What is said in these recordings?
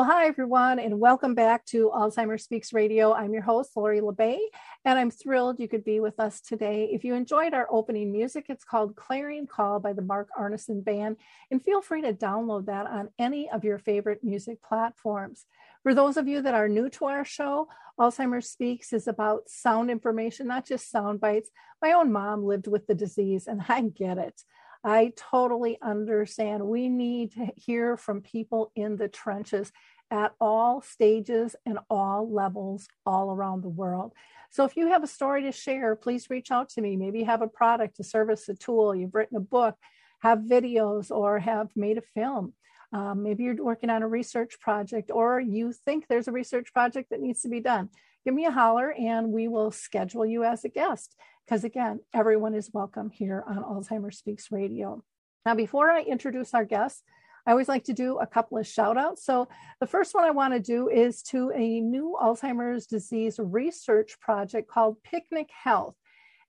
Well, hi, everyone, and welcome back to Alzheimer's Speaks Radio. I'm your host, Lori La Bey, and I'm thrilled you could be with us today. If you enjoyed our opening music, it's called Clarion Call by the Mark Arneson Band, and feel free to download that on any of your favorite music platforms. For those of you that are new to our show, Alzheimer's Speaks is about sound information, not just sound bites. My own mom lived with the disease, and I get it. I totally understand. We need to hear from people in the trenches at all stages and all levels all around the world. So if you have a story to share, please reach out to me. Maybe you have a product, a service, a tool, you've written a book, have videos, or have made a film. Um, maybe you're working on a research project, or you think there's a research project that needs to be done. Give me a holler and we will schedule you as a guest because again, everyone is welcome here on Alzheimer's Speaks Radio. Now, before I introduce our guests, I always like to do a couple of shout outs. So, the first one I want to do is to a new Alzheimer's disease research project called Picnic Health.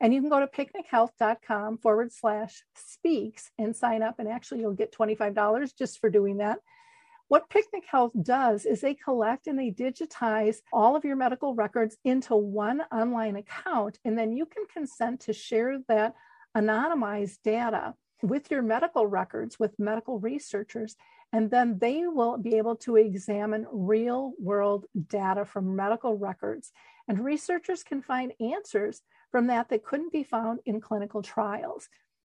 And you can go to picnichealth.com forward slash speaks and sign up. And actually, you'll get $25 just for doing that. What Picnic Health does is they collect and they digitize all of your medical records into one online account, and then you can consent to share that anonymized data with your medical records with medical researchers, and then they will be able to examine real world data from medical records. And researchers can find answers from that that couldn't be found in clinical trials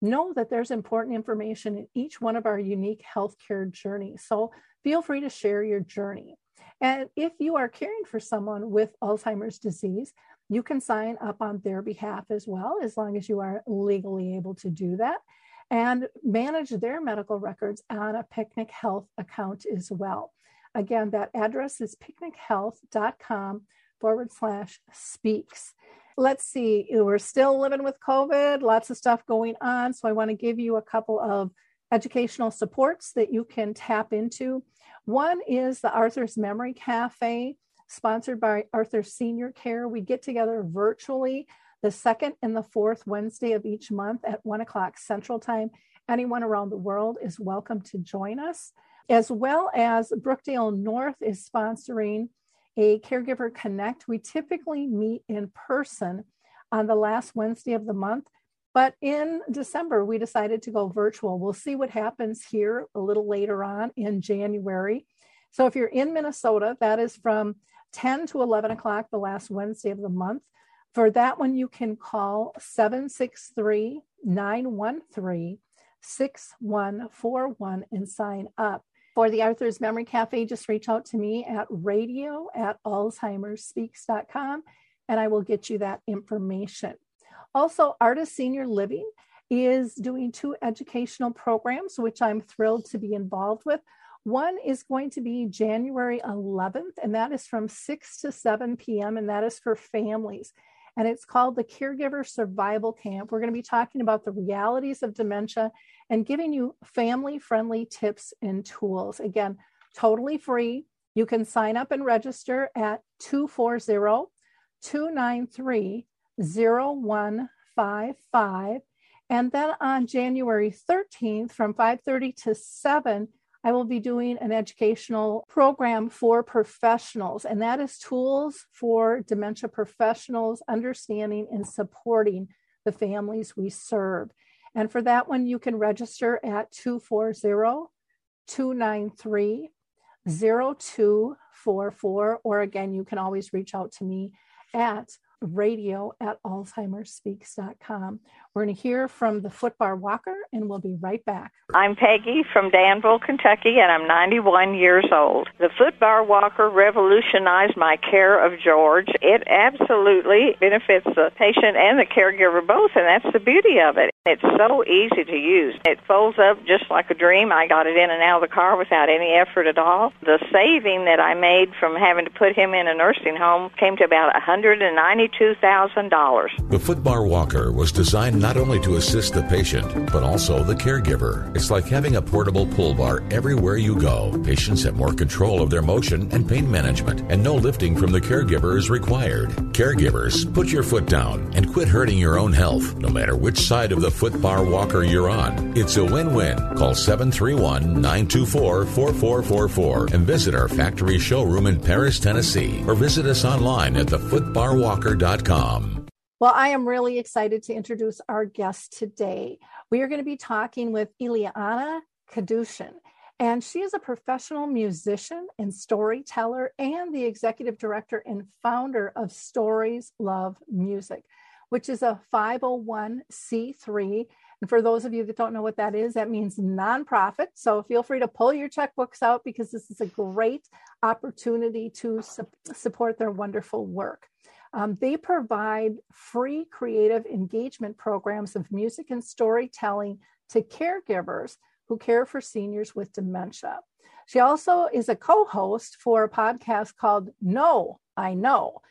know that there's important information in each one of our unique healthcare journeys. So feel free to share your journey. And if you are caring for someone with Alzheimer's disease, you can sign up on their behalf as well, as long as you are legally able to do that, and manage their medical records on a Picnic Health account as well. Again, that address is picnichealth.com forward slash speaks let's see, we're still living with COVID, lots of stuff going on. So I want to give you a couple of educational supports that you can tap into. One is the Arthur's Memory Cafe, sponsored by Arthur Senior Care. We get together virtually the second and the fourth Wednesday of each month at one o'clock Central Time. Anyone around the world is welcome to join us, as well as Brookdale North is sponsoring a Caregiver Connect. We typically meet in person on the last Wednesday of the month, but in December, we decided to go virtual. We'll see what happens here a little later on in January. So if you're in Minnesota, that is from 10 to 11 o'clock the last Wednesday of the month. For that one, you can call 763 913 6141 and sign up. For the Arthur's Memory Cafe, just reach out to me at radio at alzheimersspeaks.com and I will get you that information. Also, Artis Senior Living is doing two educational programs, which I'm thrilled to be involved with. One is going to be January 11th, and that is from 6 to 7 p.m., and that is for families. And it's called the Caregiver Survival Camp. We're going to be talking about the realities of dementia and giving you family friendly tips and tools. Again, totally free. You can sign up and register at 240 293 0155. And then on January 13th from 5:30 to 7, I will be doing an educational program for professionals, and that is tools for dementia professionals understanding and supporting the families we serve. And for that one, you can register at 240 293 0244, or again, you can always reach out to me at radio at alzheimersspeaks.com. We're going to hear from the footbar walker, and we'll be right back. I'm Peggy from Danville, Kentucky, and I'm 91 years old. The footbar walker revolutionized my care of George. It absolutely benefits the patient and the caregiver both, and that's the beauty of it. It's so easy to use. It folds up just like a dream. I got it in and out of the car without any effort at all. The saving that I made from having to put him in a nursing home came to about $192,000. The footbar walker was designed not only to assist the patient, but also the caregiver. It's like having a portable pull bar everywhere you go. Patients have more control of their motion and pain management, and no lifting from the caregiver is required. Caregivers, put your foot down and quit hurting your own health, no matter which side of the footbar walker you're on. It's a win-win. Call 731-924-4444 and visit our factory showroom in Paris, Tennessee, or visit us online at thefootbarwalker.com. Well, I am really excited to introduce our guest today. We are going to be talking with Ilyana Kadushin, and she is a professional musician and storyteller and the executive director and founder of Stories Love Music which is a 501c3. And for those of you that don't know what that is, that means nonprofit. So feel free to pull your checkbooks out because this is a great opportunity to su- support their wonderful work. Um, they provide free creative engagement programs of music and storytelling to caregivers who care for seniors with dementia. She also is a co host for a podcast called No, I Know.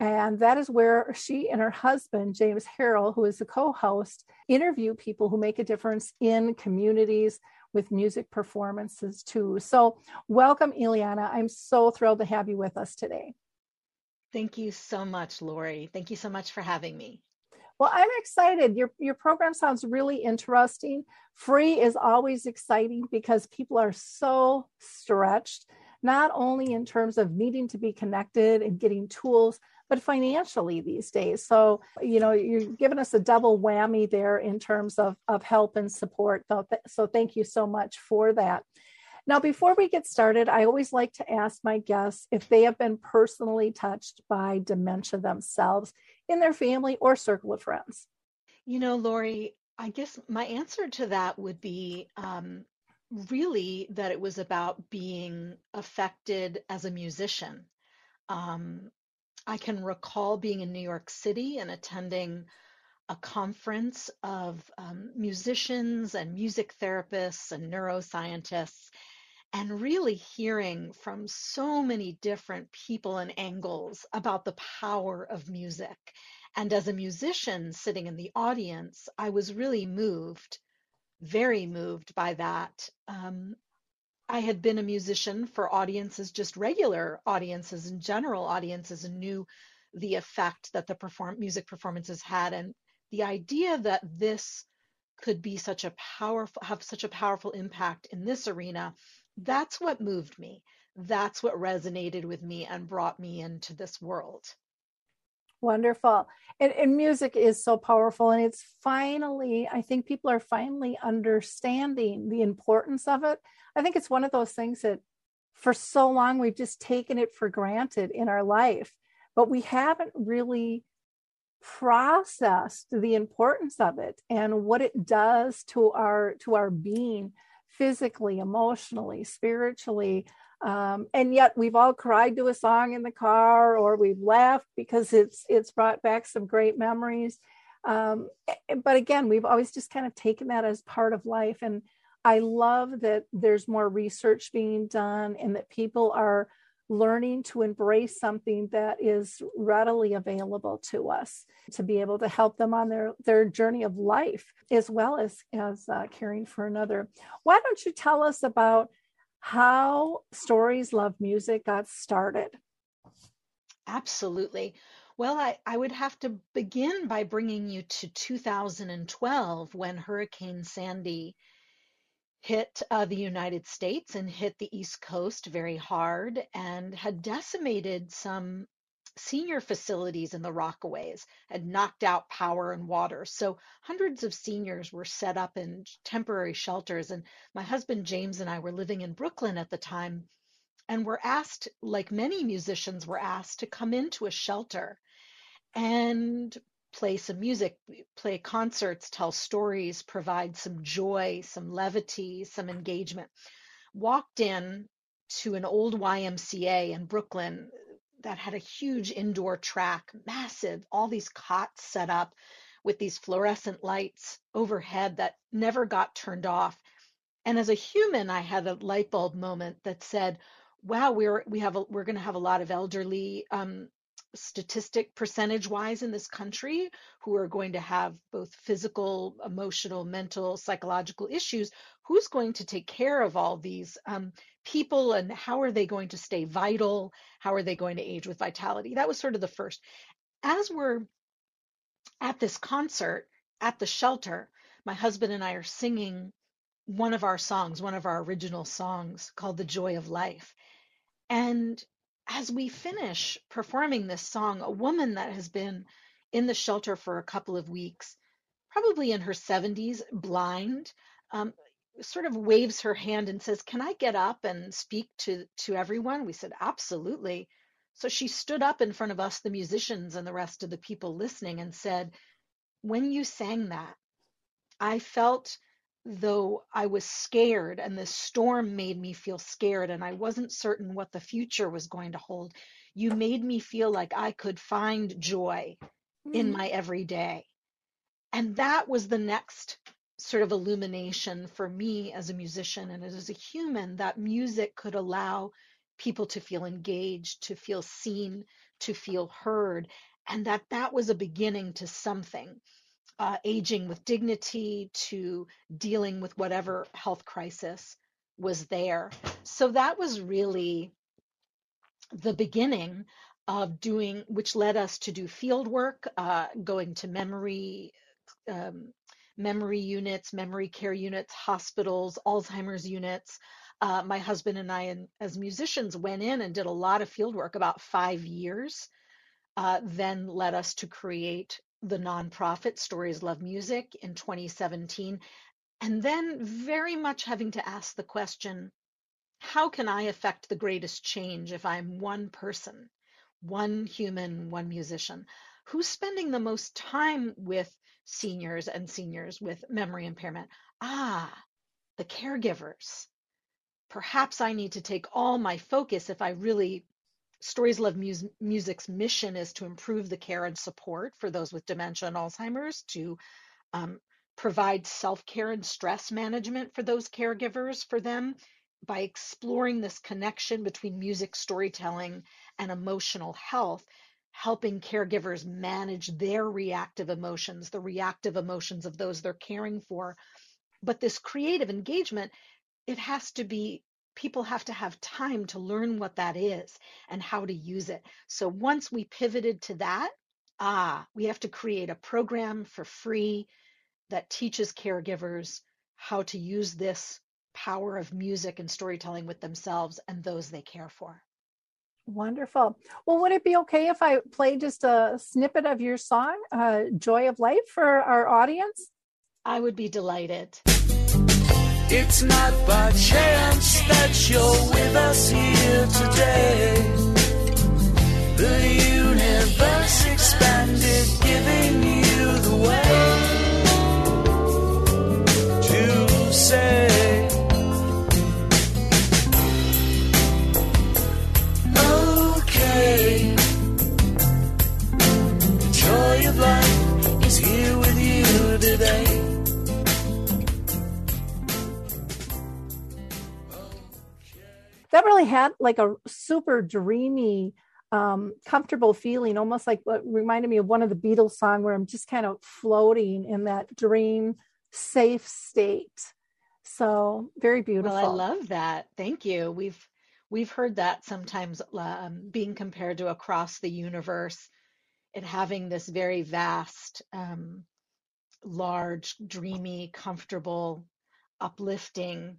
And that is where she and her husband, James Harrell, who is the co host, interview people who make a difference in communities with music performances too. So, welcome, Ilyana. I'm so thrilled to have you with us today. Thank you so much, Lori. Thank you so much for having me. Well, I'm excited. Your your program sounds really interesting. Free is always exciting because people are so stretched, not only in terms of needing to be connected and getting tools, but financially these days. So, you know, you're giving us a double whammy there in terms of, of help and support. So, so thank you so much for that. Now, before we get started, I always like to ask my guests if they have been personally touched by dementia themselves in their family or circle of friends. You know, Lori, I guess my answer to that would be um, really that it was about being affected as a musician. Um, I can recall being in New York City and attending a conference of um, musicians and music therapists and neuroscientists, and really hearing from so many different people and angles about the power of music. And as a musician sitting in the audience, I was really moved, very moved by that. Um, I had been a musician for audiences, just regular audiences and general audiences, and knew the effect that the perform music performances had, and the idea that this could be such a powerful have such a powerful impact in this arena that's what moved me that's what resonated with me and brought me into this world Wonderful. And, and, music is so powerful. And it's finally, I think people are finally understanding the importance of it. I think it's one of those things that for so long we've just taken it for granted in our life, but we haven't really processed the importance of it and what it does to our to our being physically emotionally spiritually um, and yet we've all cried to a song in the car or we've laughed because it's it's brought back some great memories. Um, but again we've always just kind of taken that as part of life. And i love that there's more research being done and that people are learning to embrace something that is readily available to us to be able to help them on their their journey of life as well as as uh, caring for another why don't you tell us about how Stories Love Music got started. Absolutely. Well, I, I would have to begin by bringing you to 2012 when Hurricane Sandy hit uh, the United States and hit the East Coast very hard and had decimated some senior facilities in the Rockaways had knocked out power and water. So hundreds of seniors were set up in temporary shelters. And my husband James and I were living in Brooklyn at the time and were asked, like many musicians were asked, to come into a shelter. and play some music, play concerts, tell stories, provide some joy, some levity, some engagement. Walked in to an old YMCA in Brooklyn that had a huge indoor track, massive, all these cots set up with these fluorescent lights overhead that never got turned off. And as a human, I had a light bulb moment that said, wow, we're we have a, we're going to have a lot of elderly um, statistic percentage wise in this country who are going to have both physical, emotional, mental, psychological issues. Who's going to take care of all these um, people and how are they going to stay vital? How are they going to age with vitality? That was sort of the first. As we're at this concert at the shelter, my husband and I are singing one of our songs, one of our original songs called The Joy of Life. And as we finish performing this song, a woman that has been in the shelter for a couple of weeks, probably in her 70s, blind, um, sort of waves her hand and says, "Can I get up and speak to to everyone?" We said, "Absolutely." So she stood up in front of us, the musicians and the rest of the people listening, and said, "When you sang that, I felt though I was scared and the storm made me feel scared and I wasn't certain what the future was going to hold, you made me feel like I could find joy mm. in my everyday. And that was the next sort of illumination for me as a musician and as a human that music could allow people to feel engaged, to feel seen, to feel heard, and that that was a beginning to something uh, aging with dignity to dealing with whatever health crisis was there. So that was really the beginning of doing, which led us to do field work, uh, going to memory. Um, memory units, memory care units, hospitals, Alzheimer's units. Uh, my husband and I, and as musicians, went in and did a lot of field work, about five years. Uh, then led us to create the nonprofit Stories Love Music in 2017, and then very much having to ask the question how can I affect the greatest change if I'm one person, one human, one musician? Who's spending the most time with seniors and seniors with memory impairment? Ah, the caregivers. Perhaps I need to take all my focus if I really Stories Love Mus- Music's mission is to improve the care and support for those with dementia and Alzheimer's, to um, provide self care and stress management for those caregivers for them by exploring this connection between music storytelling and emotional health, helping caregivers manage their reactive emotions, the reactive emotions of those they're caring for. But this creative engagement, it has to be people have to have time to learn what that is and how to use it. So once we pivoted to that, ah, we have to create a program for free that teaches caregivers how to use this power of music and storytelling with themselves and those they care for. Wonderful. Well, would it be okay if I play just a snippet of your song, uh, Joy of Life, for our audience? I would be delighted. It's not by chance that you're with us here today. The universe expanded, giving you the way to say. Okay, the joy of life is here with you today. That really had like a super dreamy um, comfortable feeling, almost like what reminded me of one of the Beatles song where I'm just kind of floating in that dream safe state. So very beautiful. Well, I love that. Thank you. We've we've heard that sometimes um, being compared to across the universe and having this very vast, um, large, dreamy, comfortable, uplifting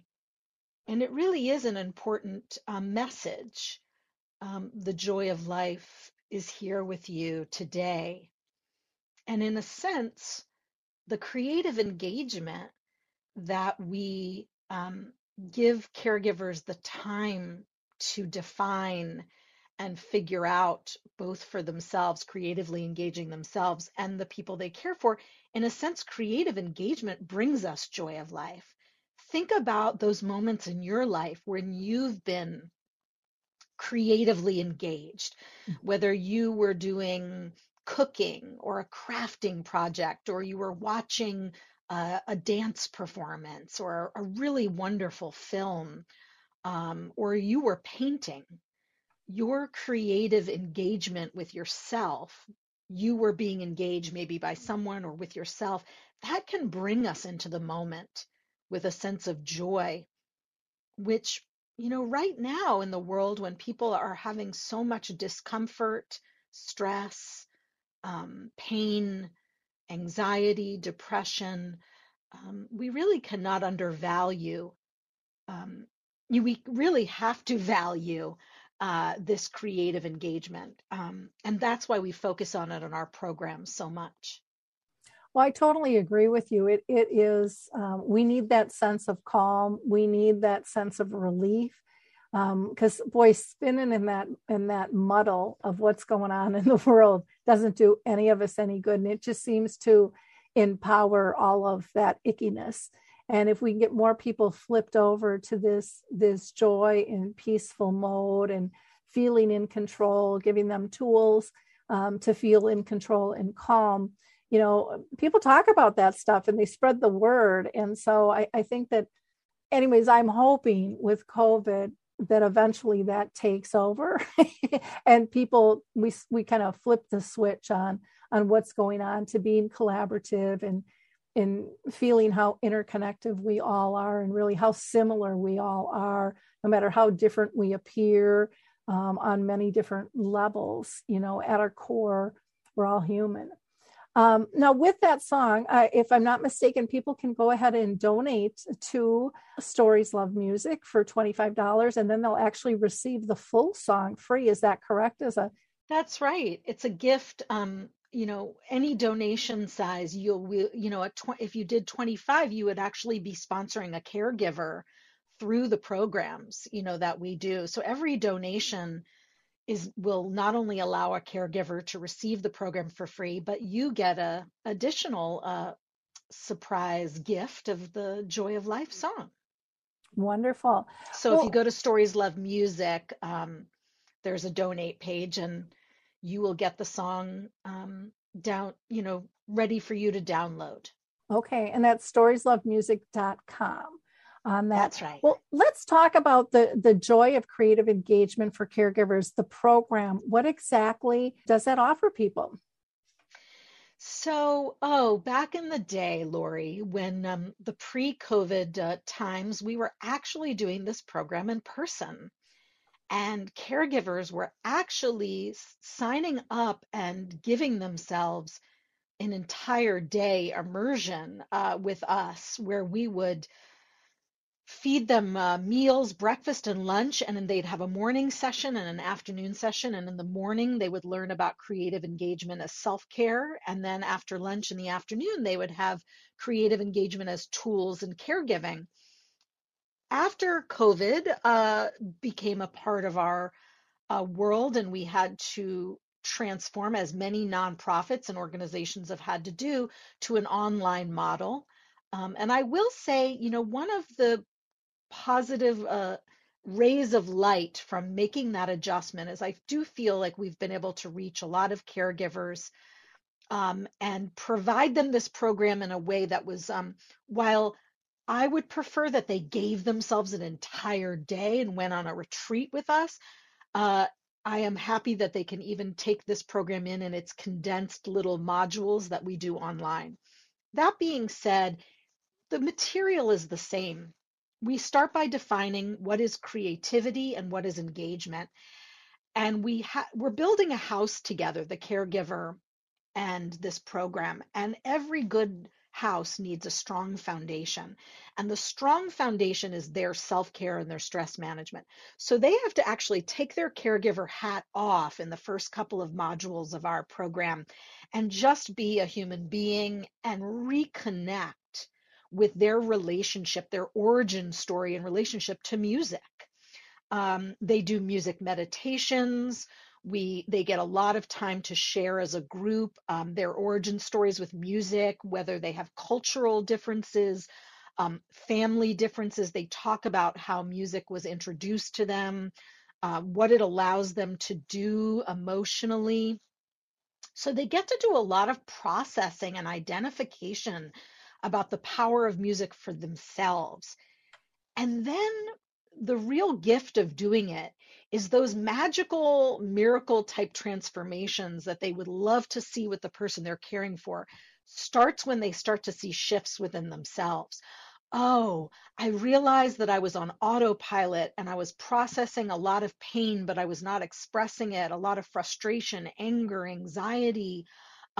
and it really is an important um, message. Um, the joy of life is here with you today. And in a sense, the creative engagement that we um, give caregivers the time to define and figure out both for themselves, creatively engaging themselves and the people they care for. In a sense, creative engagement brings us joy of life. Think about those moments in your life when you've been creatively engaged, mm-hmm. whether you were doing cooking or a crafting project, or you were watching a, a dance performance or a really wonderful film, um, or you were painting your creative engagement with yourself, you were being engaged maybe by someone or with yourself, that can bring us into the moment with a sense of joy, which, you know, right now in the world when people are having so much discomfort, stress, um, pain, anxiety, depression, um, we really cannot undervalue. Um, we really have to value uh, this creative engagement. Um, and that's why we focus on it in our program so much. Well, I totally agree with you. It it is um, we need that sense of calm. We need that sense of relief because um, boy, spinning in that in that muddle of what's going on in the world doesn't do any of us any good, and it just seems to empower all of that ickiness. And if we can get more people flipped over to this this joy and peaceful mode and feeling in control, giving them tools um, to feel in control and calm, you know, people talk about that stuff and they spread the word. And so I, I think that, anyways, I'm hoping with COVID that eventually that takes over and people we we kind of flip the switch on on what's going on to being collaborative and in feeling how interconnected we all are and really how similar we all are, no matter how different we appear um, on many different levels. You know, at our core, we're all human. Um, now, with that song, uh, if I'm not mistaken, people can go ahead and donate to Stories Love Music for $25, and then they'll actually receive the full song free. Is that correct? As a that's right. It's a gift um, you know any donation size you'll you know tw- if you did 25 you would actually be sponsoring a caregiver through the programs you know that we do so every donation is will not only allow a caregiver to receive the program for free but you get a additional uh, surprise gift of the joy of life song wonderful so well, if you go to stories love music um, there's a donate page and you will get the song um, down, you know, ready for you to download. Okay, and that's storieslovemusic.com. On that. That's right. Well, let's talk about the the joy of creative engagement for caregivers. The program. What exactly does that offer people? So, oh, back in the day, Lori, when um, the pre-COVID uh, times, we were actually doing this program in person and caregivers were actually signing up and giving themselves an entire day immersion uh, with us where we would feed them uh, meals breakfast and lunch and then they'd have a morning session and an afternoon session and in the morning they would learn about creative engagement as self-care and then after lunch in the afternoon they would have creative engagement as tools and caregiving after COVID uh, became a part of our uh, world and we had to transform, as many nonprofits and organizations have had to do, to an online model. Um, and I will say, you know, one of the positive uh, rays of light from making that adjustment is I do feel like we've been able to reach a lot of caregivers um, and provide them this program in a way that was, um, while I would prefer that they gave themselves an entire day and went on a retreat with us. Uh, I am happy that they can even take this program in in its condensed little modules that we do online. That being said, the material is the same. We start by defining what is creativity and what is engagement. And we ha- we're building a house together, the caregiver and this program. And every good house needs a strong foundation. And the strong foundation is their self care and their stress management. So they have to actually take their caregiver hat off in the first couple of modules of our program and just be a human being and reconnect with their relationship, their origin story and relationship to music. Um, they do music meditations. We they get a lot of time to share as a group um, their origin stories with music, whether they have cultural differences, um, family differences. They talk about how music was introduced to them, uh, what it allows them to do emotionally. So they get to do a lot of processing and identification about the power of music for themselves. And then the real gift of doing it is those magical miracle type transformations that they would love to see with the person they're caring for starts when they start to see shifts within themselves. Oh, I realized that I was on autopilot and I was processing a lot of pain, but I was not expressing it, a lot of frustration, anger, anxiety.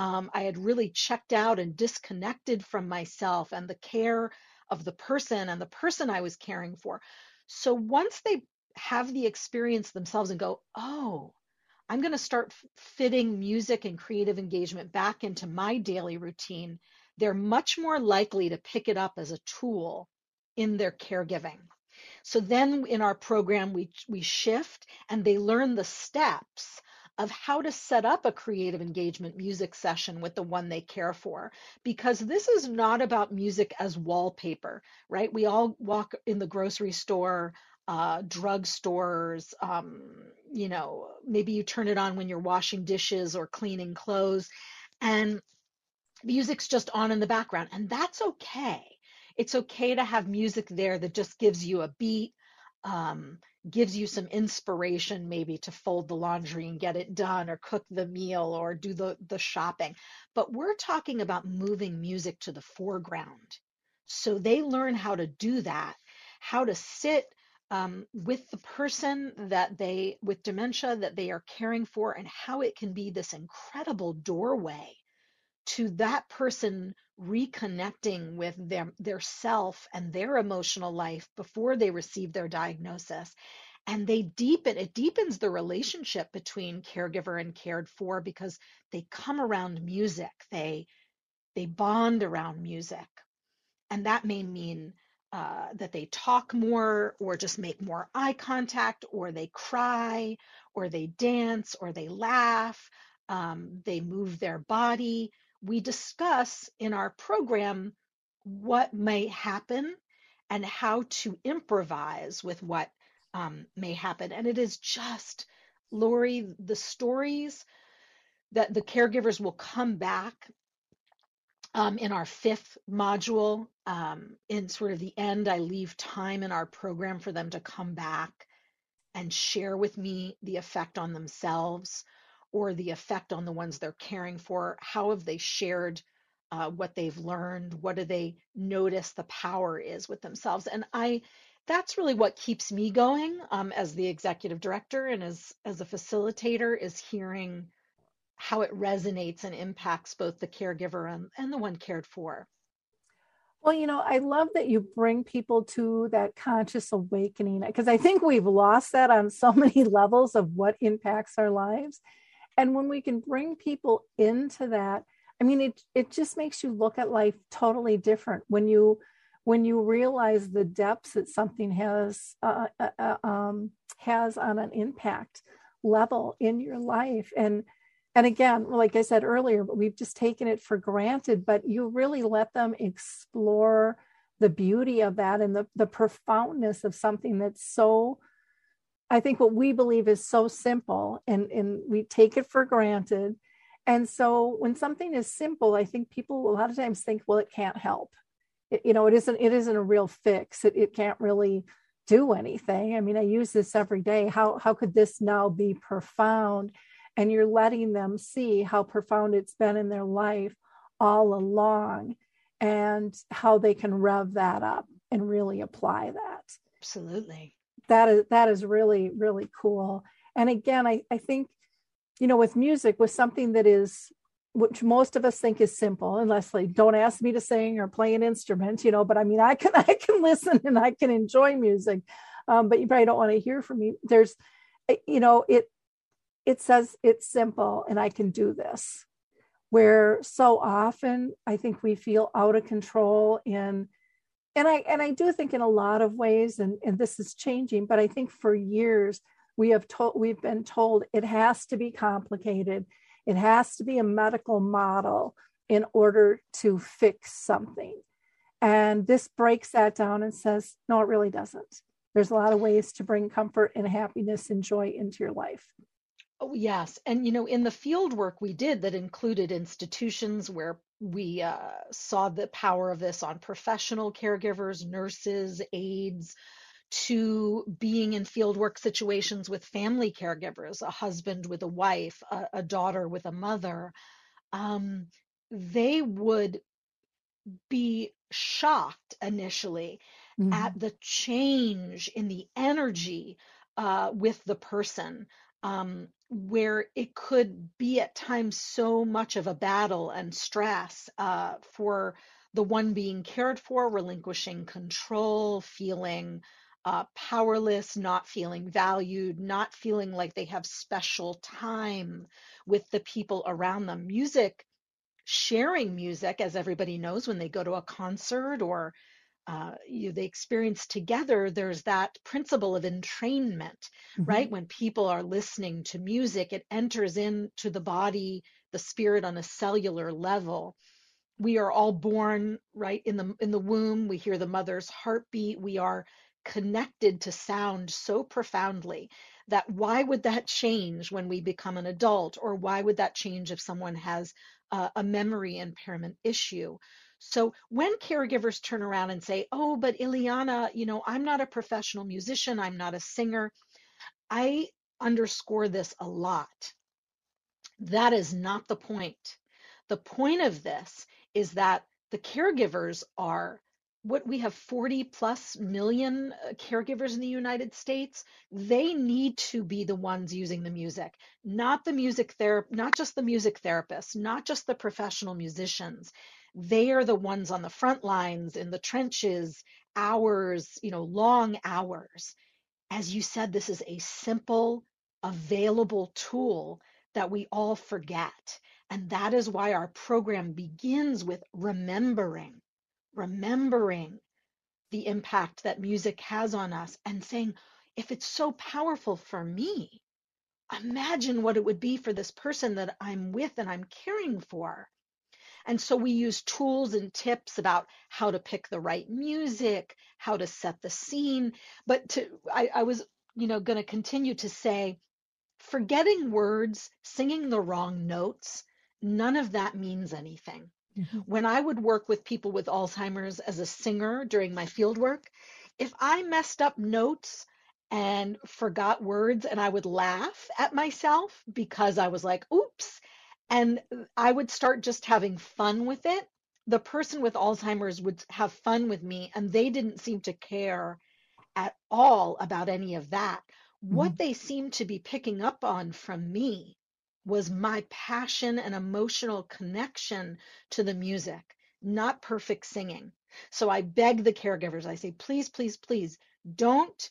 Um, I had really checked out and disconnected from myself and the care of the person and the person I was caring for. So once they have the experience themselves and go, oh, I'm going to start fitting music and creative engagement back into my daily routine they're much more likely to pick it up as a tool in their caregiving. So then in our program, we, we shift and they learn the steps of how to set up a creative engagement music session with the one they care for. Because this is not about music as wallpaper, right? We all walk in the grocery store, uh, drug stores, um, you know, maybe you turn it on when you're washing dishes or cleaning clothes. And music's just on in the background, and that's okay. It's okay to have music there that just gives you a beat, um, gives you some inspiration maybe to fold the laundry and get it done or cook the meal or do the, the shopping. But we're talking about moving music to the foreground. So they learn how to do that, how to sit um, with the person that they, with dementia that they are caring for, and how it can be this incredible doorway to that person reconnecting with their their self and their emotional life before they receive their diagnosis. And they deepen it deepens the relationship between caregiver and cared for because they come around music. They they bond around music. And that may mean uh, that they talk more or just make more eye contact or they cry or they dance or they laugh. Um, they move their body we discuss in our program what may happen and how to improvise with what um, may happen. And it is just, Lori, the stories that the caregivers will come back um, in our fifth module. Um, in sort of the end, I leave time in our program for them to come back and share with me the effect on themselves or the effect on the ones they're caring for? How have they shared uh, what they've learned? What do they notice the power is with themselves? And I, that's really what keeps me going um, as the executive director and as as a facilitator is hearing how it resonates and impacts both the caregiver and, and the one cared for. Well, you know, I love that you bring people to that conscious awakening because I think we've lost that on so many levels of what impacts our lives. And when we can bring people into that, I mean, it it just makes you look at life totally different when you when you realize the depths that something has uh, uh, uh, um, has on an impact level in your life. And and again like i said earlier we've just taken it for granted but you really let them explore the beauty of that and the, the profoundness of something that's so I think what we believe is so simple and, and we take it for granted. And so when something is simple, I think people a lot of times think, well, it can't help. It, you know, it isn't it isn't a real fix. It, it can't really do anything. I mean, I use this every day. How how could this now be profound? And you're letting them see how profound it's been in their life all along and how they can rev that up and really apply that. Absolutely that is that is really really cool. And again i i think you know with music with something that is which most of us think is simple unless they don't ask me to sing or play an instrument you know but i mean i can i can listen and i can enjoy music. Um, but you probably don't want to hear from me. There's eh, you know it it says it's simple and i can do this. Where so often i think we feel out of control in and I and I do think in a lot of ways, and, and this is changing, but I think for years we have told we've been told it has to be complicated, it has to be a medical model in order to fix something. And this breaks that down and says, no, it really doesn't. There's a lot of ways to bring comfort and happiness and joy into your life. Oh, yes. And, you know, in the field work we did that included institutions where we uh, saw the power of this on professional caregivers, nurses, aides, to being in fieldwork situations with family caregivers, a husband with a wife, a, a daughter with a mother, um, they would be shocked initially mm-hmm. at the change in the energy uh, with the person um, where it could be at times so much of a battle and stress uh, for the one being cared for, relinquishing control, feeling uh, powerless, not feeling valued, not feeling like they have special time with the people around them. Music, sharing music, as everybody knows, when they go to a concert or uh, you, they experience together, there's that principle of entrainment, mm-hmm. right? When people are listening to music, it enters into the body, the spirit on a cellular level. We are all born right in the in the womb. We hear the mother's heartbeat. We are connected to sound so profoundly that why would that change when we become an adult, or why would that change if someone has uh, a memory impairment issue? So when caregivers turn around and say, oh, but Ilyana, you know, I'm not a professional musician, I'm not a singer, I underscore this a lot. That is not the point. The point of this is that the caregivers are what we have 40 plus million uh, caregivers in the United States, they need to be the ones using the music, not the music therapist, not just the music therapists, not just the professional musicians they are the ones on the front lines in the trenches hours you know long hours. As you said this is a simple available tool that we all forget. And that is why our program begins with remembering remembering the impact that music has on us and saying if it's so powerful for me imagine what it would be for this person that I'm with and I'm caring for and so we use tools and tips about how to pick the right music, how to set the scene. But to, I, I was, you know, going to continue to say, forgetting words, singing the wrong notes, none of that means anything. Mm-hmm. When I would work with people with Alzheimer's as a singer during my field work, if I messed up notes and forgot words and I would laugh at myself because I was like, oops, and I would start just having fun with it. The person with Alzheimer's would have fun with me, and they didn't seem to care at all about any of that. Mm-hmm. What they seemed to be picking up on from me was my passion and emotional connection to the music, not perfect singing. So I beg the caregivers, I say, please, please, please don't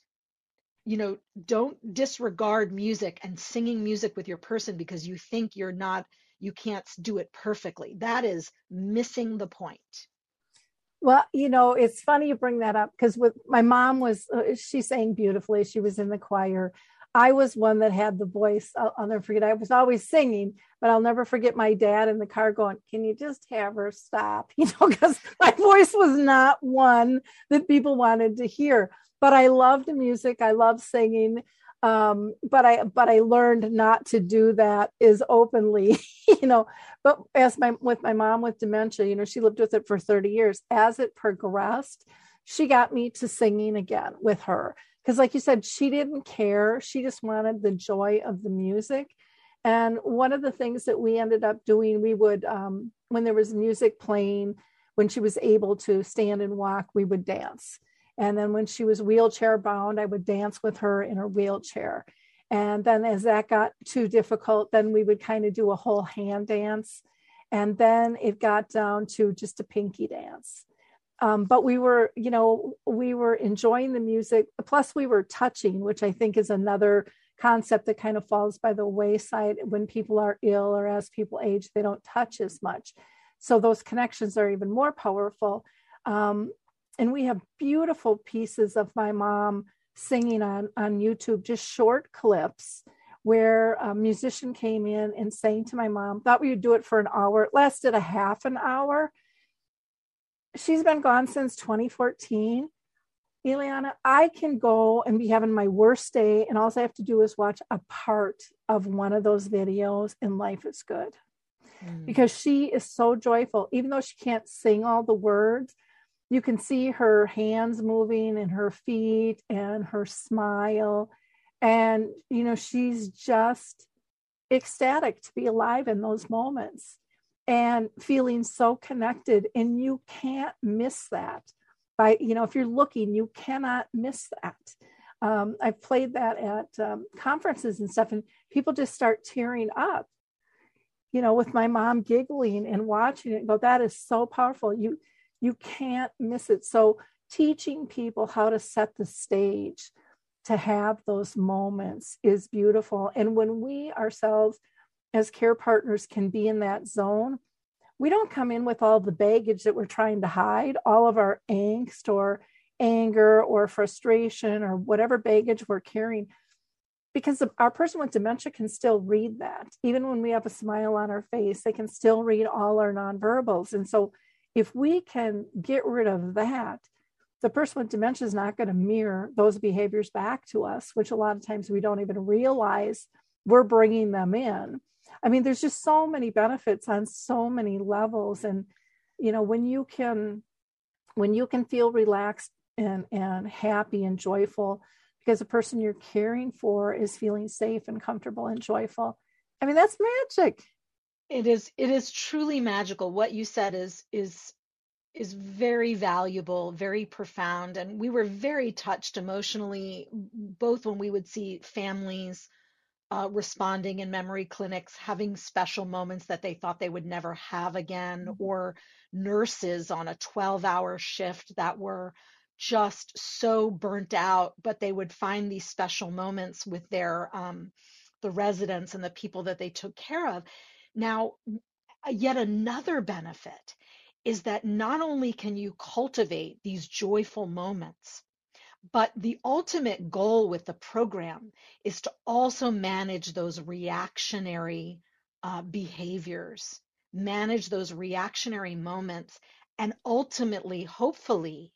you know don't disregard music and singing music with your person because you think you're not you can't do it perfectly. That is missing the point. Well, you know, it's funny you bring that up because with my mom was uh, she sang beautifully. She was in the choir. I was one that had the voice. I'll, I'll, never forget. I was always singing, but I'll never forget my dad in the car going, "Can you just have her stop?" You know, because my voice was not one that people wanted to hear. But I loved music. I loved singing um, but I but I learned not to do that as openly, you know. But as my with my mom with dementia, you know, she lived with it for 30 years. As it progressed, she got me to singing again with her because, like you said, she didn't care. She just wanted the joy of the music. And one of the things that we ended up doing, we would um, when there was music playing, when she was able to stand and walk, we would dance and then when she was wheelchair bound, I would dance with her in her wheelchair. And then as that got too difficult, then we would kind of do a whole hand dance. And then it got down to just a pinky dance. Um, but we were, you know, we were enjoying the music. Plus, we were touching, which I think is another concept that kind of falls by the wayside when people are ill or as people age, they don't touch as much. So those connections are even more powerful. Um, and we have beautiful pieces of my mom singing on on YouTube, just short clips where a musician came in and sang to my mom. Thought we would do it for an hour. It lasted a half an hour. She's been gone since 2014. Ilyana, I can go and be having my worst day, and all I have to do is watch a part of one of those videos, and life is good. Mm. Because she is so joyful, even though she can't sing all the words, you can see her hands moving and her feet and her smile. And you know she's just ecstatic to be alive in those moments and feeling so connected. And you can't miss that by you know if you're looking you cannot miss that. Um, i've played that at um, conferences and stuff and people just start tearing up you know with my mom giggling and watching it go that is so powerful. You you can't miss it so teaching people how to set the stage to have those moments is beautiful. And when we ourselves, as care partners, can be in that zone, we don't come in with all the baggage that we're trying to hide, all of our angst or anger or frustration or whatever baggage we're carrying. Because our person with dementia can still read that. Even when we have a smile on our face, they can still read all our nonverbals. And so, if we can get rid of that, the person with dementia is not going to mirror those behaviors back to us, which a lot of times we don't even realize we're bringing them in. I mean, there's just so many benefits on so many levels. And, you know, when you can, when you can feel relaxed and, and happy and joyful because the person you're caring for is feeling safe and comfortable and joyful. I mean, that's magic. It is, it is truly magical. What you said is, is is very valuable, very profound. And we were very touched emotionally, both when we would see families uh, responding in memory clinics, having special moments that they thought they would never have again, mm-hmm. or nurses on a 12 hour shift that were just so burnt out, but they would find these special moments with their um, the residents and the people that they took care of. Now, yet another benefit is that not only can you cultivate these joyful moments, but the ultimate goal with the program is to also manage those reactionary uh, behaviors, manage those reactionary moments, and ultimately, hopefully,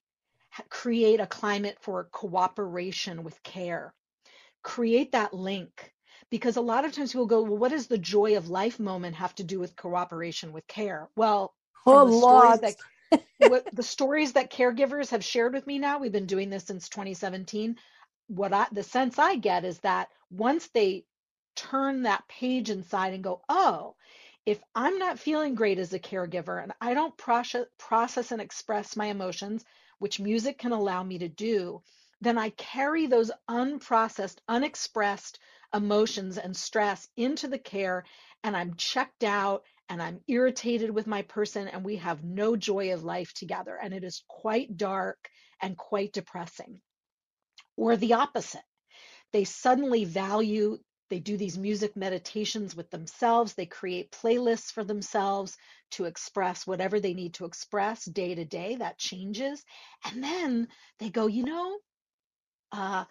create a climate for cooperation with care. Create that link. Because a lot of times people go, well, what does the joy of life moment have to do with cooperation with care? Well, from oh, the stories that what the stories that caregivers have shared with me now we've been doing this since 2017 what i the sense i get is that once they turn that page inside and go oh if i'm not feeling great as a caregiver and i don't process process and express my emotions which music can allow me to do then i carry those unprocessed unexpressed emotions and stress into the care and i'm checked out and I'm irritated with my person and we have no joy of life together. And it is quite dark and quite depressing. Or the opposite. They suddenly value, they do these music meditations with themselves. They create playlists for themselves to express whatever they need to express day to day. That changes. And then they go, you know, uh,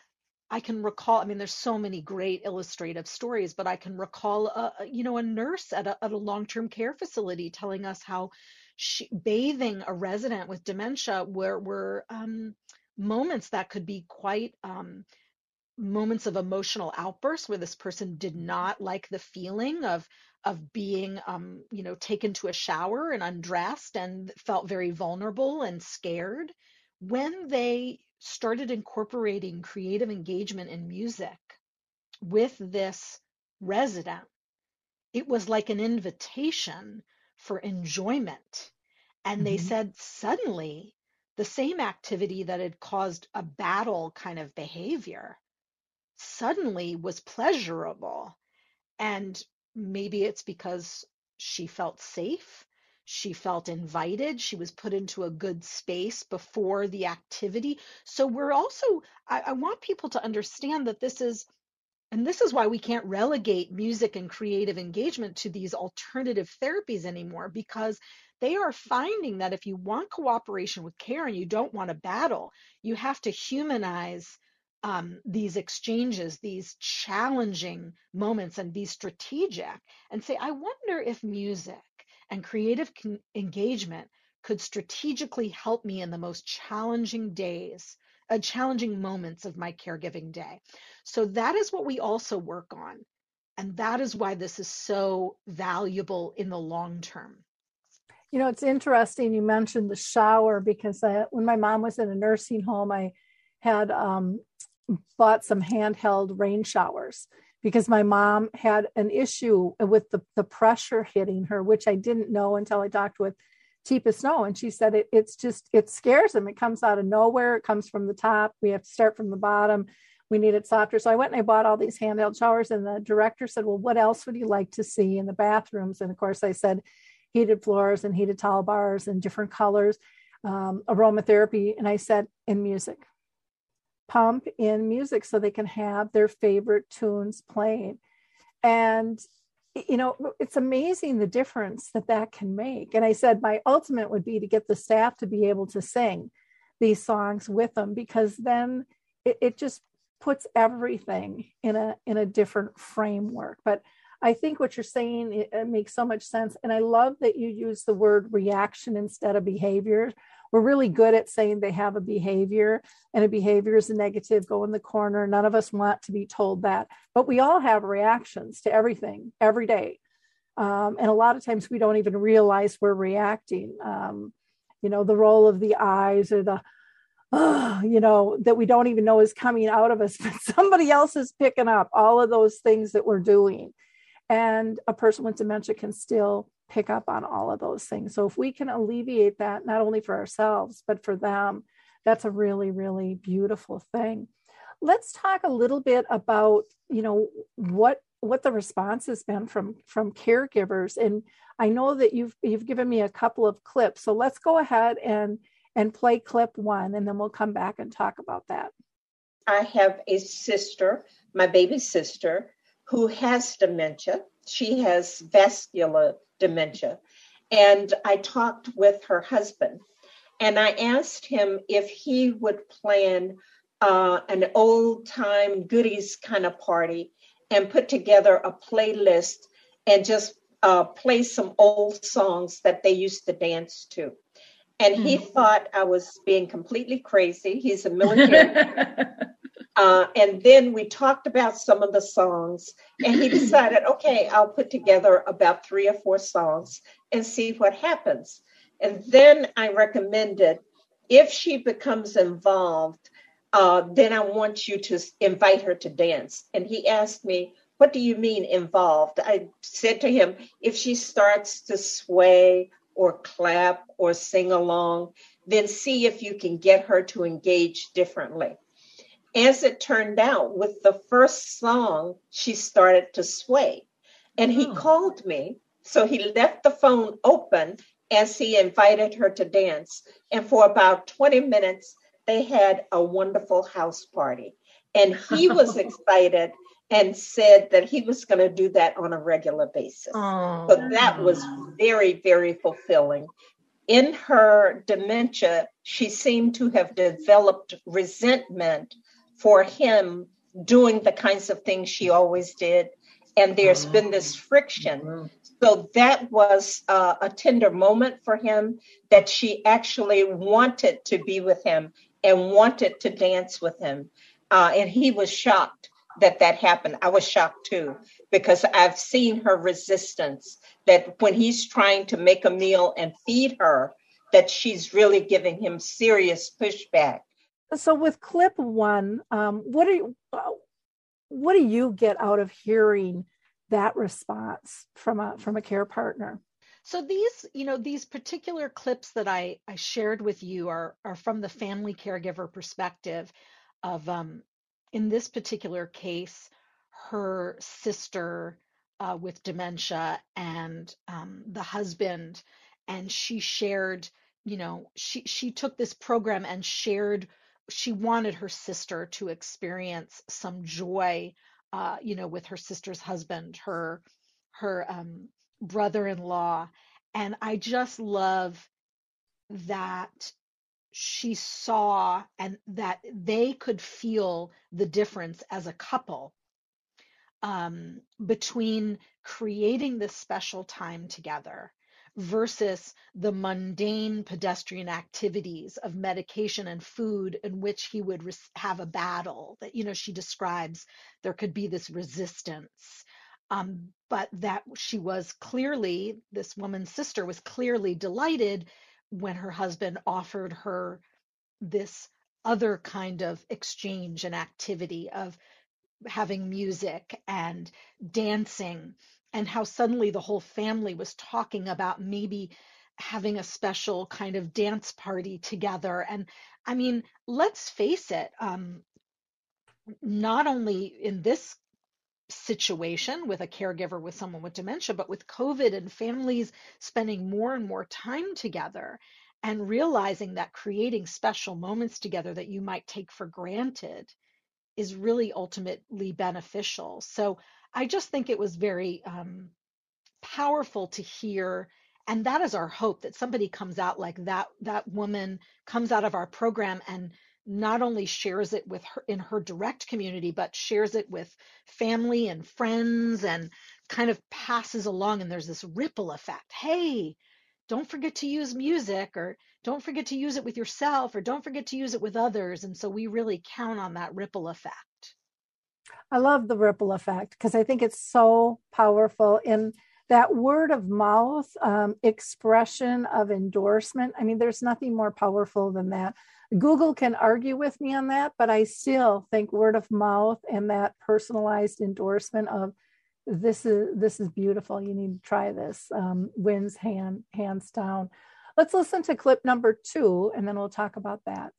I can recall, I mean, there's so many great illustrative stories, but I can recall, a, you know, a nurse at a, at a long-term care facility telling us how she, bathing a resident with dementia were, were um, moments that could be quite um, moments of emotional outbursts where this person did not like the feeling of of being um, you know taken to a shower and undressed and felt very vulnerable and scared. When they started incorporating creative engagement in music with this resident, it was like an invitation for enjoyment. And mm-hmm. they said suddenly the same activity that had caused a battle kind of behavior suddenly was pleasurable. And maybe it's because she felt safe she felt invited. She was put into a good space before the activity. So we're also, I, I want people to understand that this is and this is why we can't relegate music and creative engagement to these alternative therapies anymore because they are finding that if you want cooperation with care and you don't want to battle, you have to humanize um, these exchanges, these challenging moments, and be strategic and say, I wonder if music and creative con- engagement could strategically help me in the most challenging days, uh, challenging moments of my caregiving day. So that is what we also work on. And that is why this is so valuable in the long term. You know, it's interesting you mentioned the shower because I, when my mom was in a nursing home, I had um, bought some handheld rain showers because my mom had an issue with the, the pressure hitting her, which I didn't know until I talked with Teepa Snow. And she said it, it's just, it scares them. It comes out of nowhere. It comes from the top. We have to start from the bottom. We need it softer. So I went and I bought all these handheld showers. And the director said, Well, what else would you like to see in the bathrooms? And of course, I said heated floors and heated towel bars and different colors, um, aromatherapy. And I said, in music pump in music so they can have their favorite tunes playing. And, you know, it's amazing the difference that that can make. And I said, my ultimate would be to get the staff to be able to sing these songs with them because then it, it just puts everything in a in a different framework but i think what you're saying it, it, makes so much sense and i love that you use the word reaction instead of behavior. We're really good at saying they have a behavior and a behavior is a negative go in the corner none of us want to be told that but we all have reactions to everything every day. Um, and a lot of times we don't even realize we're reacting um, you know the roll of the eyes or the oh, you know that we don't even know is coming out of us but somebody else is picking up all of those things that we're doing and a person with dementia can still pick up on all of those things. So if we can alleviate that, not only for ourselves, but for them, that's a really, really beautiful thing. Let's talk a little bit about, you know, what what the response has been from from caregivers. And I know that you've you've given me a couple of clips. So let's go ahead and and play clip one and then we'll come back and talk about that. I have a sister, my baby sister, who has dementia. She has vascular dementia. And I talked with her husband and I asked him if he would plan uh, an old time goodies kind of party and put together a playlist and just uh, play some old songs that they used to dance to. And he mm-hmm. thought I was being completely crazy. He's a military Uh, and then we talked about some of the songs, and he decided, okay, I'll put together about three or four songs and see what happens. And then I recommended if she becomes involved, uh, then I want you to invite her to dance. And he asked me, What do you mean involved? I said to him, If she starts to sway or clap or sing along, then see if you can get her to engage differently as it turned out, with the first song, she started to sway. And he oh. called me. So he left the phone open as he invited her to dance. And for about 20 minutes, they had a wonderful house party. And he was excited and said that he was going to do that on a regular basis. Oh. So that was very, very fulfilling. In her dementia, she seemed to have developed resentment for him doing the kinds of things she always did. And there's been this friction. So that was uh, a tender moment for him that she actually wanted to be with him and wanted to dance with him. Uh, and he was shocked that that happened. I was shocked too, because I've seen her resistance that when he's trying to make a meal and feed her, that she's really giving him serious pushback so with clip one um, what do you what do you get out of hearing that response from a from a care partner? So these you know these particular clips that i i shared with you are are from the family caregiver perspective of um in this particular case her sister uh, with dementia and um, the husband. And she shared you know she she took this program and shared she wanted her sister to experience some joy, uh, you know, with her sister's husband, her her um, brother-in-law, And I just love that she saw and that they could feel the difference as a couple um, between creating this special time together versus the mundane pedestrian activities of medication and food in which he would res- have a battle that you know she describes there could be this resistance. Um, but that she was clearly this woman's sister was clearly delighted when her husband offered her this other kind of exchange and activity of having music and dancing and how suddenly the whole family was talking about maybe having a special kind of dance party together and i mean let's face it um, not only in this situation with a caregiver with someone with dementia but with covid and families spending more and more time together and realizing that creating special moments together that you might take for granted is really ultimately beneficial. So I just think it was very um, powerful to hear. And that is our hope that somebody comes out like that, that woman comes out of our program and not only shares it with her in her direct community, but shares it with family and friends and kind of passes along. And there's this ripple effect. Hey, don't forget to use music or don't forget to use it with yourself or don't forget to use it with others. And so we really count on that ripple effect. I love the ripple effect because I think it's so powerful in that word of mouth um, expression of endorsement. I mean, there's nothing more powerful than that. Google can argue with me on that, but I still think word of mouth and that personalized endorsement of this is this is beautiful. You need to try this. Um, wins hand hands down. Let's listen to clip number two, and then we'll talk about that.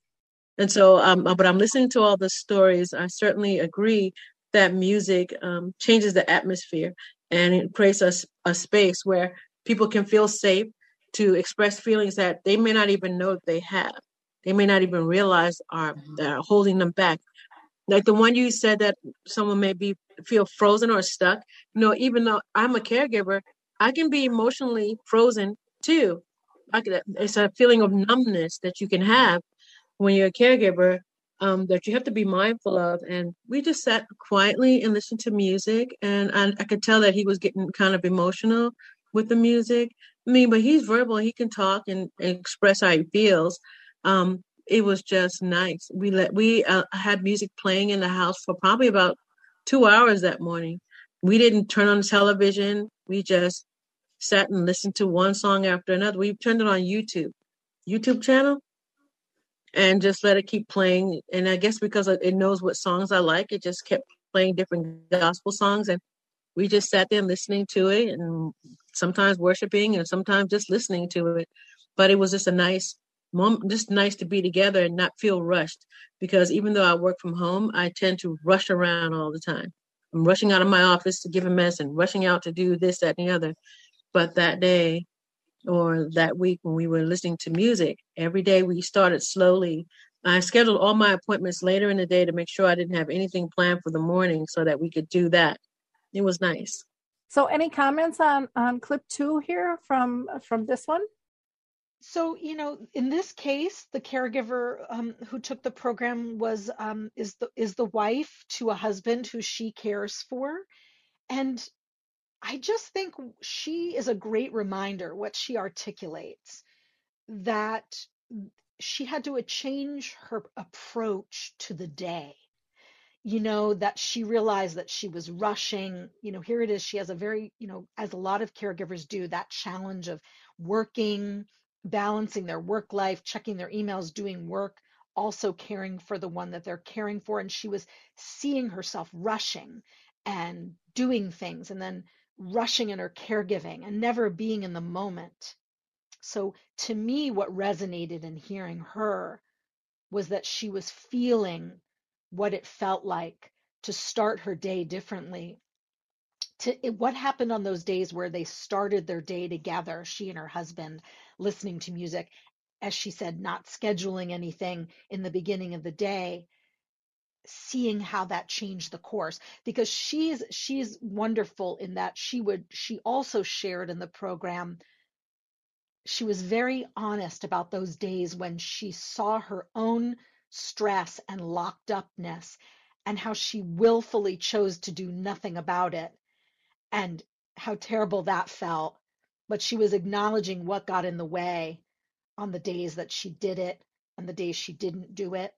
And so, um, but I'm listening to all the stories. I certainly agree that music um, changes the atmosphere and it creates a, a space where people can feel safe to express feelings that they may not even know they have. They may not even realize are that are holding them back. Like the one you said that someone may be feel frozen or stuck. You know, even though I'm a caregiver, I can be emotionally frozen too. Could, it's a feeling of numbness that you can have when you're a caregiver um, that you have to be mindful of. And we just sat quietly and listened to music, and I, I could tell that he was getting kind of emotional with the music. I mean, but he's verbal; he can talk and, and express how he feels. Um, it was just nice. We let we uh, had music playing in the house for probably about two hours that morning. We didn't turn on the television. We just sat and listened to one song after another. We turned it on YouTube, YouTube channel, and just let it keep playing. And I guess because it knows what songs I like, it just kept playing different gospel songs. And we just sat there listening to it and sometimes worshiping and sometimes just listening to it. But it was just a nice moment, just nice to be together and not feel rushed. Because even though I work from home, I tend to rush around all the time. I'm rushing out of my office to give a mess and rushing out to do this, that, and the other. But that day or that week when we were listening to music, every day we started slowly. I scheduled all my appointments later in the day to make sure I didn't have anything planned for the morning so that we could do that. It was nice. So any comments on on clip 2 here from from this one? So, you know, in this case, the caregiver um, who took the program was um, is the is the wife to a husband who she cares for, and I just think she is a great reminder what she articulates that she had to change her approach to the day. You know, that she realized that she was rushing. You know, here it is. She has a very, you know, as a lot of caregivers do, that challenge of working, balancing their work life, checking their emails, doing work, also caring for the one that they're caring for. And she was seeing herself rushing and doing things and then rushing in her caregiving and never being in the moment. So to me, what resonated in hearing her was that she was feeling what it felt like to start her day differently. To what happened on those days where they started their day together, she and her husband listening to music, as she said, not scheduling anything in the beginning of the day, seeing how that changed the course because she's she's wonderful in that she would she also shared in the program she was very honest about those days when she saw her own stress and locked upness and how she willfully chose to do nothing about it and how terrible that felt. But she was acknowledging what got in the way on the days that she did it and the days she didn't do it.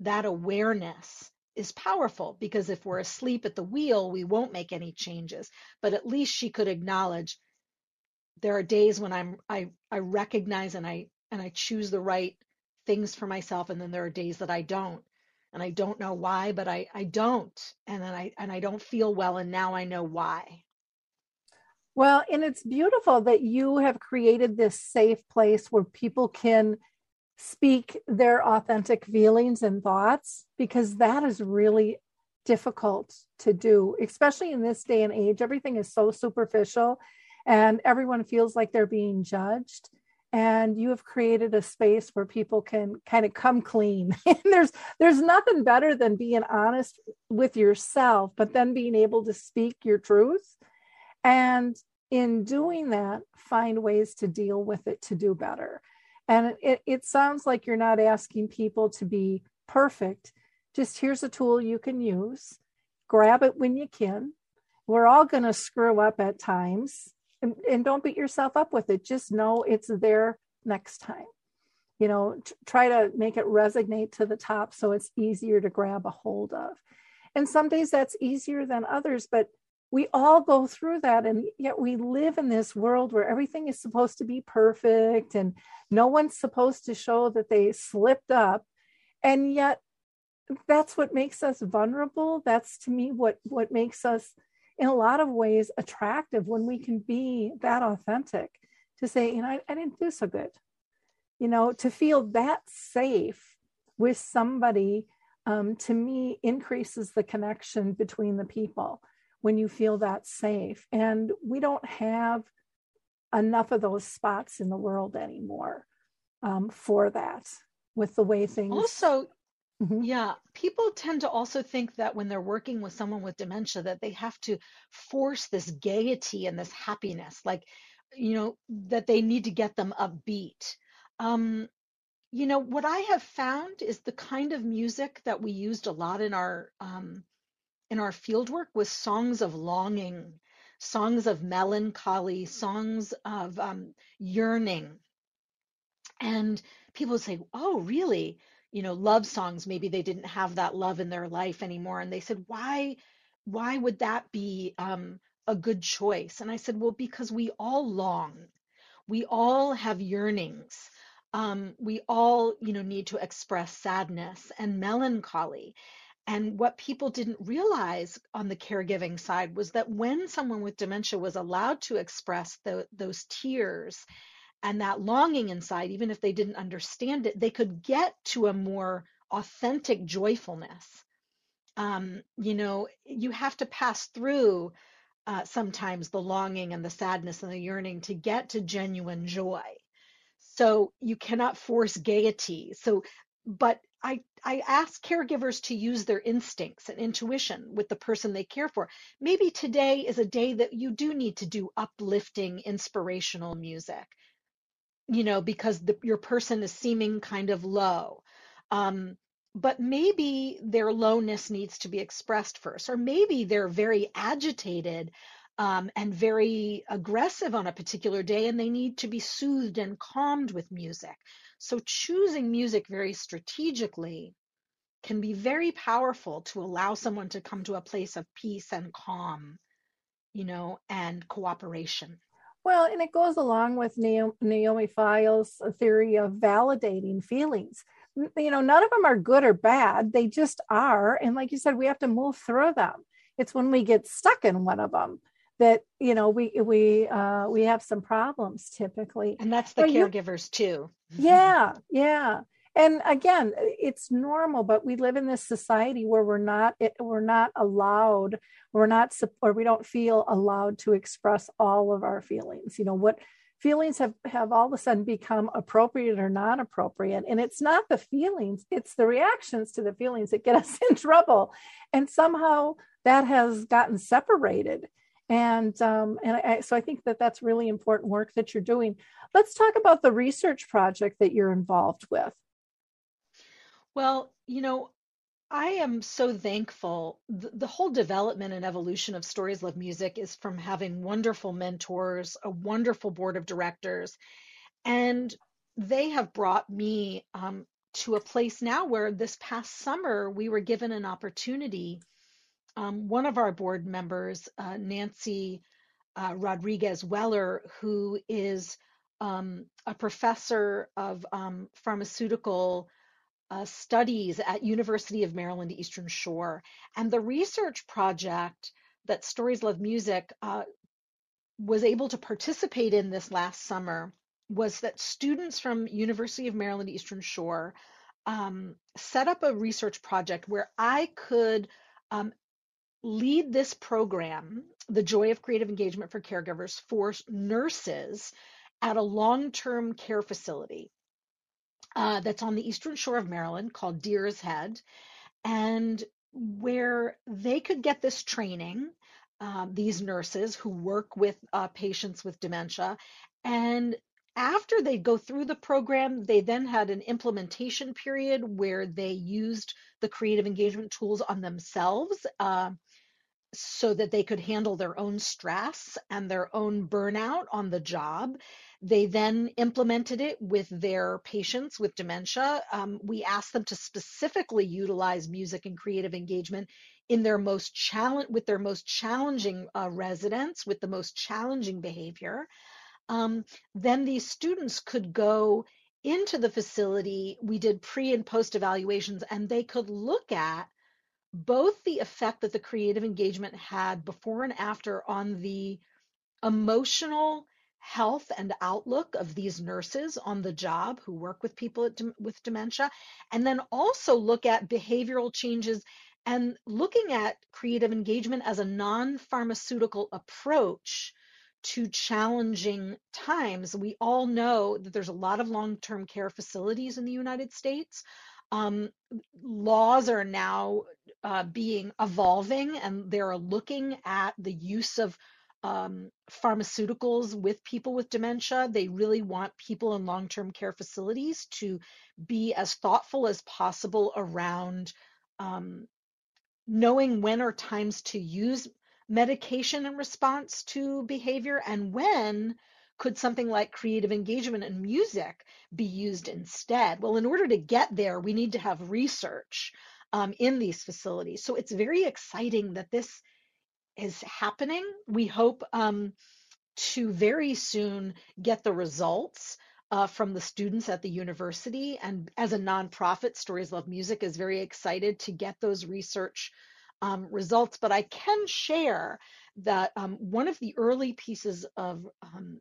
That awareness is powerful because if we're asleep at the wheel, we won't make any changes. But at least she could acknowledge there are days when I'm I I recognize and I and I choose the right things for myself and then there are days that I don't and I don't know why but I I don't and then I and I don't feel well and now I know why. Well, and it's beautiful that you have created this safe place where people can speak their authentic feelings and thoughts because that is really difficult to do, especially in this day and age. Everything is so superficial and everyone feels like they're being judged. And you have created a space where people can kind of come clean. And there's there's nothing better than being honest with yourself but then being able to speak your truth. And in doing that find ways to deal with it to do better and it, it sounds like you're not asking people to be perfect. Just here's a tool you can use. Grab it when you can. We're all going to screw up at times. And, and don't beat yourself up with it. Just know it's there next time. You know t- try to make it resonate to the top so it's easier to grab a hold of. And some days that's easier than others but we all go through that and yet we live in this world where everything is supposed to be perfect and no one's supposed to show that they slipped up. And yet that's what makes us vulnerable. That's to me what what makes us in a lot of ways attractive when we can be that authentic to say, you know, I, I didn't do so good. You know, to feel that safe with somebody um, to me increases the connection between the people when you feel that safe. And we don't have enough of those spots in the world anymore um, for that with the way things also Mm-hmm. Yeah, people tend to also think that when they're working with someone with dementia that they have to force this gaiety and this happiness, like you know, that they need to get them upbeat. Um, you know, what I have found is the kind of music that we used a lot in our um, in our fieldwork was songs of longing, songs of melancholy, songs of um, yearning. And people would say, "Oh, really?" you know love songs maybe they didn't have that love in their life anymore. And they said why why would that be um, a good choice? And i said well because we all long. We all have yearnings. Um, we all you know need to express sadness and melancholy and what people didn't realize on the caregiving side was that when someone with dementia was allowed to express the, those tears and that longing inside, even if they didn't understand it, they could get to a more authentic joyfulness. Um, you know, you have to pass through uh, sometimes the longing and the sadness and the yearning to get to genuine joy. So you cannot force gaiety. So, but I, I ask caregivers to use their instincts and intuition with the person they care for. Maybe today is a day that you do need to do uplifting, inspirational music you know, because the, your person is seeming kind of low. Um, but maybe their lowness needs to be expressed first, or maybe they're very agitated um, and very aggressive on a particular day, and they need to be soothed and calmed with music. So, choosing music very strategically can be very powerful to allow someone to come to a place of peace and calm, you know, and cooperation. Well, and it goes along with Naomi Feil's theory of validating feelings. You know, none of them are good or bad, they just are. And like you said, we have to move through them. It's when we get stuck in one of them that you know we we uh we have some problems typically. And that's the caregivers you, too. Yeah yeah. And again it's normal but we live in this society where we're not we're not allowed we're not or we don't feel allowed to express all of our feelings. You know what feelings have have all of a sudden become appropriate or not appropriate. And it's not the feelings it's the reactions to the feelings that get us in trouble. And somehow that has gotten separated And um, and I, so I think that that's really important work that you're doing. Let's talk about the research project that you're involved with. Well, you know, I am so thankful. The, the, whole development and evolution of Stories Love Music is from having wonderful mentors, a wonderful board of directors, and they have brought me um, to a place now where this past summer we were given an opportunity um, one of our board members, uh, Nancy uh, Rodriguez Weller, who is um, a professor of um, pharmaceutical uh, studies at University of Maryland Eastern Shore, and the research project that Stories Love Music uh, was able to participate in this last summer was that students from University of Maryland Eastern Shore um, set up a research project where I could um, lead this program, The Joy of Creative Engagement for Caregivers, for nurses at a long term care facility uh, that's on the eastern shore of Maryland called Deer's Head, and where they could get this training. Um, these nurses who work with uh, patients with dementia, and after they go through the program, they then had an implementation period where they used the creative engagement tools on themselves. Uh, so that they could handle their own stress and their own burnout on the job. They then implemented it with their patients with dementia. Um, we asked them to specifically utilize music and creative engagement in their most challenge with their most challenging uh, residents with the most challenging behavior. Um, then these students could go into the facility. We did pre and post evaluations, and they could look at both the effect that the creative engagement had before and after on the emotional health and outlook of these nurses on the job who work with people with dementia, and then also look at behavioral changes and looking at creative engagement as a non pharmaceutical approach to challenging times. We all know that there's a lot of long term care facilities in the United States um, laws are now uh, being evolving and they're looking at the use of um, pharmaceuticals with people with dementia. They really want people in long term care facilities to be as thoughtful as possible around um, knowing when are times to use medication in response to behavior and when could something like creative engagement and music be used instead? Well, in order to get there, we need to have research um, in these facilities. So it's very exciting that this is happening. We hope um, to very soon get the results uh, from the students at the university. And as a nonprofit, Stories Love Music is very excited to get those research um, results. But I can share that um, one of the early pieces of um,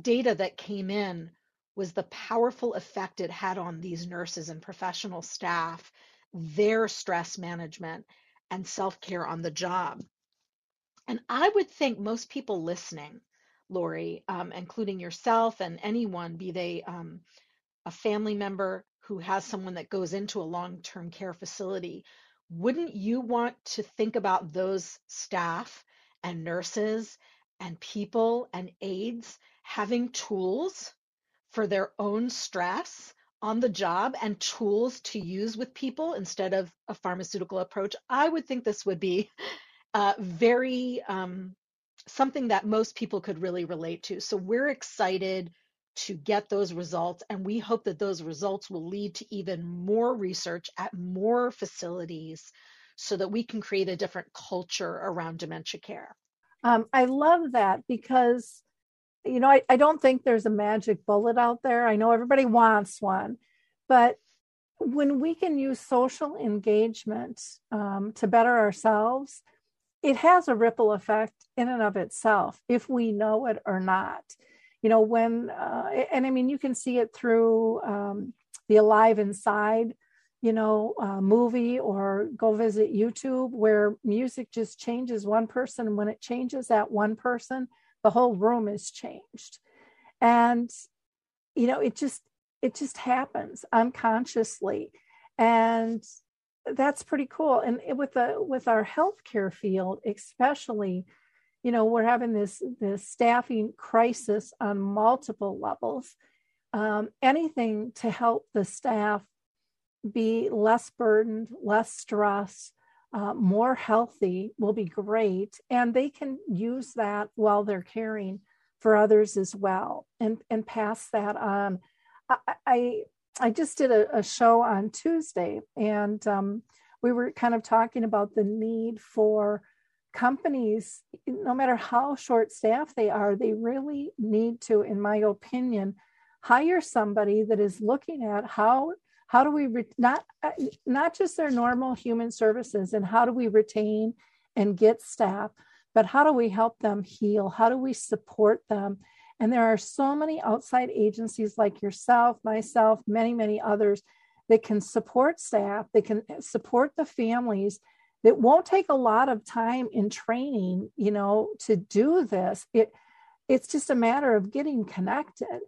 data that came in was the powerful effect it had on these nurses and professional staff, their stress management and self care on the job. And I would think most people listening, Lori, um, including yourself and anyone, be they um, a family member who has someone that goes into a long term care facility, wouldn't you want to think about those staff and nurses and people and aides having tools for their own stress on the job and tools to use with people instead of a pharmaceutical approach, I would think this would be uh, very um, something that most people could really relate to. So we're excited to get those results, and we hope that those results will lead to even more research at more facilities so that we can create a different culture around dementia care. Um, I love that because you know, I, I don't think there's a magic bullet out there. I know everybody wants one, but when we can use social engagement um, to better ourselves, it has a ripple effect in and of itself, if we know it or not. You know, when, uh, and I mean, you can see it through um, the Alive Inside, you know, uh, movie or go visit YouTube where music just changes one person. When it changes that one person, the whole room is changed. And you know it just it just happens unconsciously. And that's pretty cool. And with the with our healthcare field especially you know we're having this this staffing crisis on multiple levels. Um, anything to help the staff be less burdened less stress uh, more healthy will be great. And they can use that while they're caring for others as well and and pass that on. I i, I just did a, a, show on tuesday and um, we were kind of talking about the need for companies, no matter how short staffed they are, they really need to, in my opinion, hire somebody that is looking at how how do we re- not uh, not just their normal human services and how do we retain and get staff but how do we help them heal? How do we support them? And there are so many outside agencies like yourself myself many many others that can support staff that can uh, support the families that won't take a lot of time in training you know to do this. It it's just a matter of getting connected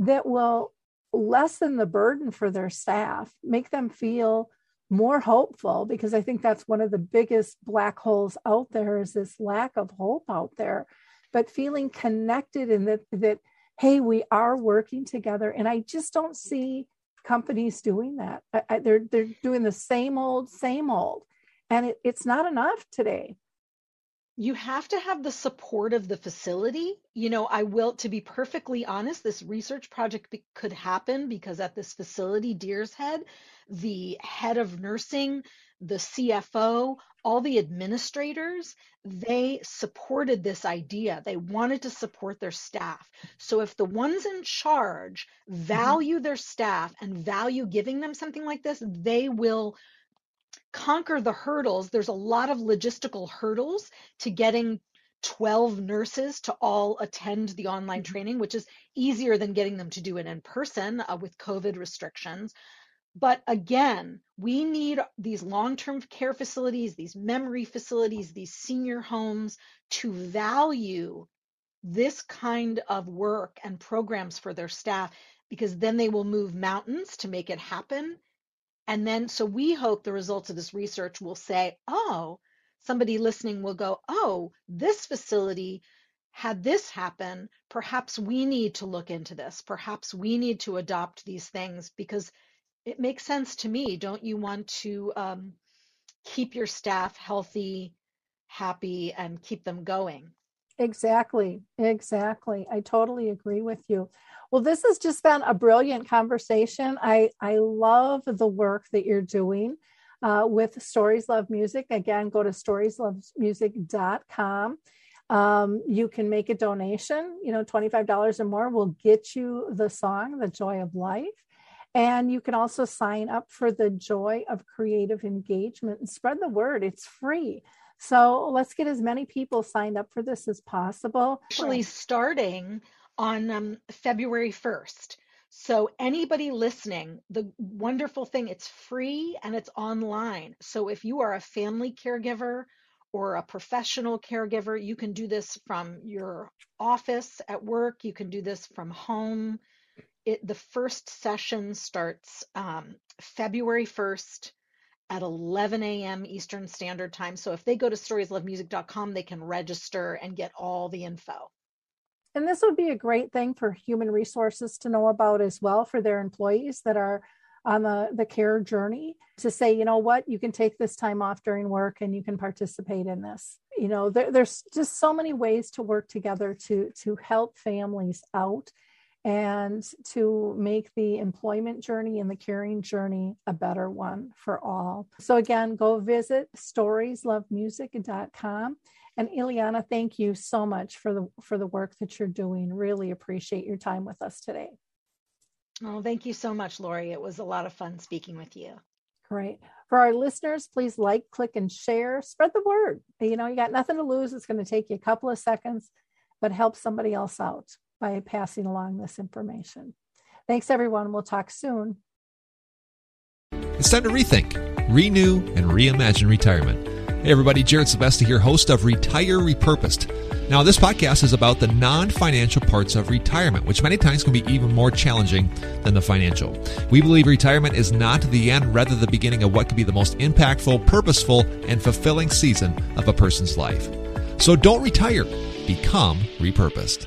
that will lessen the burden for their staff make them feel more hopeful because i think that's one of the biggest black holes out there is this lack of hope out there. But feeling connected and that that hey we are working together. And i just don't see companies doing that. I, I, they're they're doing the same old same old. And it, it's not enough today you have to have the support of the facility. You know, I will, to be perfectly honest, this research project be, could happen because at this facility, Deer's Head, the head of nursing, the CFO, all the administrators, they supported this idea. They wanted to support their staff. So if the ones in charge mm-hmm. value their staff and value giving them something like this, they will conquer the hurdles. There's a lot of logistical hurdles to getting 12 nurses to all attend the online mm-hmm. training, which is easier than getting them to do it in person uh, with COVID restrictions. But again, we need these long term care facilities, these memory facilities, these senior homes to value this kind of work and programs for their staff because then they will move mountains to make it happen and then, so we hope the results of this research will say, oh, somebody listening will go, oh, this facility had this happen. Perhaps we need to look into this. Perhaps we need to adopt these things because it makes sense to me. Don't you want to um, keep your staff healthy, happy, and keep them going? Exactly. Exactly. I totally agree with you. Well, this has just been a brilliant conversation. I, I love the work that you're doing uh, with Stories Love Music. Again, go to storieslovemusic.com. Um, you can make a donation, you know, $25 or more will get you the song, The Joy of Life. And you can also sign up for the Joy of Creative Engagement and spread the word. It's free. So let's get as many people signed up for this as possible. Actually, starting on um, February 1st. So, anybody listening, the wonderful thing, it's free and it's online. So, if you are a family caregiver or a professional caregiver, you can do this from your office at work, you can do this from home. It, the first session starts um, February 1st at 11 a.m. Eastern Standard Time. So if they go to storieslovemusic.com, they can register and get all the info. And this would be a great thing for human resources to know about as well for their employees that are on the, the care journey to say, you know what, you can take this time off during work and you can participate in this. You know, there, there's just so many ways to work together to to help families out and to make the employment journey and the caring journey a better one for all. So again, go visit storieslovemusic.com and Ilyana, thank you so much for the for the work that you're doing. Really appreciate your time with us today. Oh, thank you so much, Lori. It was a lot of fun speaking with you. Great. For our listeners, please like, click, and share. Spread the word. You know, you got nothing to lose. It's going to take you a couple of seconds, but help somebody else out by passing along this information. Thanks, everyone. We'll talk soon. It's time to rethink, renew, and reimagine retirement. Hey everybody, Jared Sebesta here, host of Retire Repurposed. Now, this podcast is about the non financial parts of retirement, which many times can be even more challenging than the financial. We believe retirement is not the end, rather, the beginning of what could be the most impactful, purposeful, and fulfilling season of a person's life. So don't retire, become repurposed.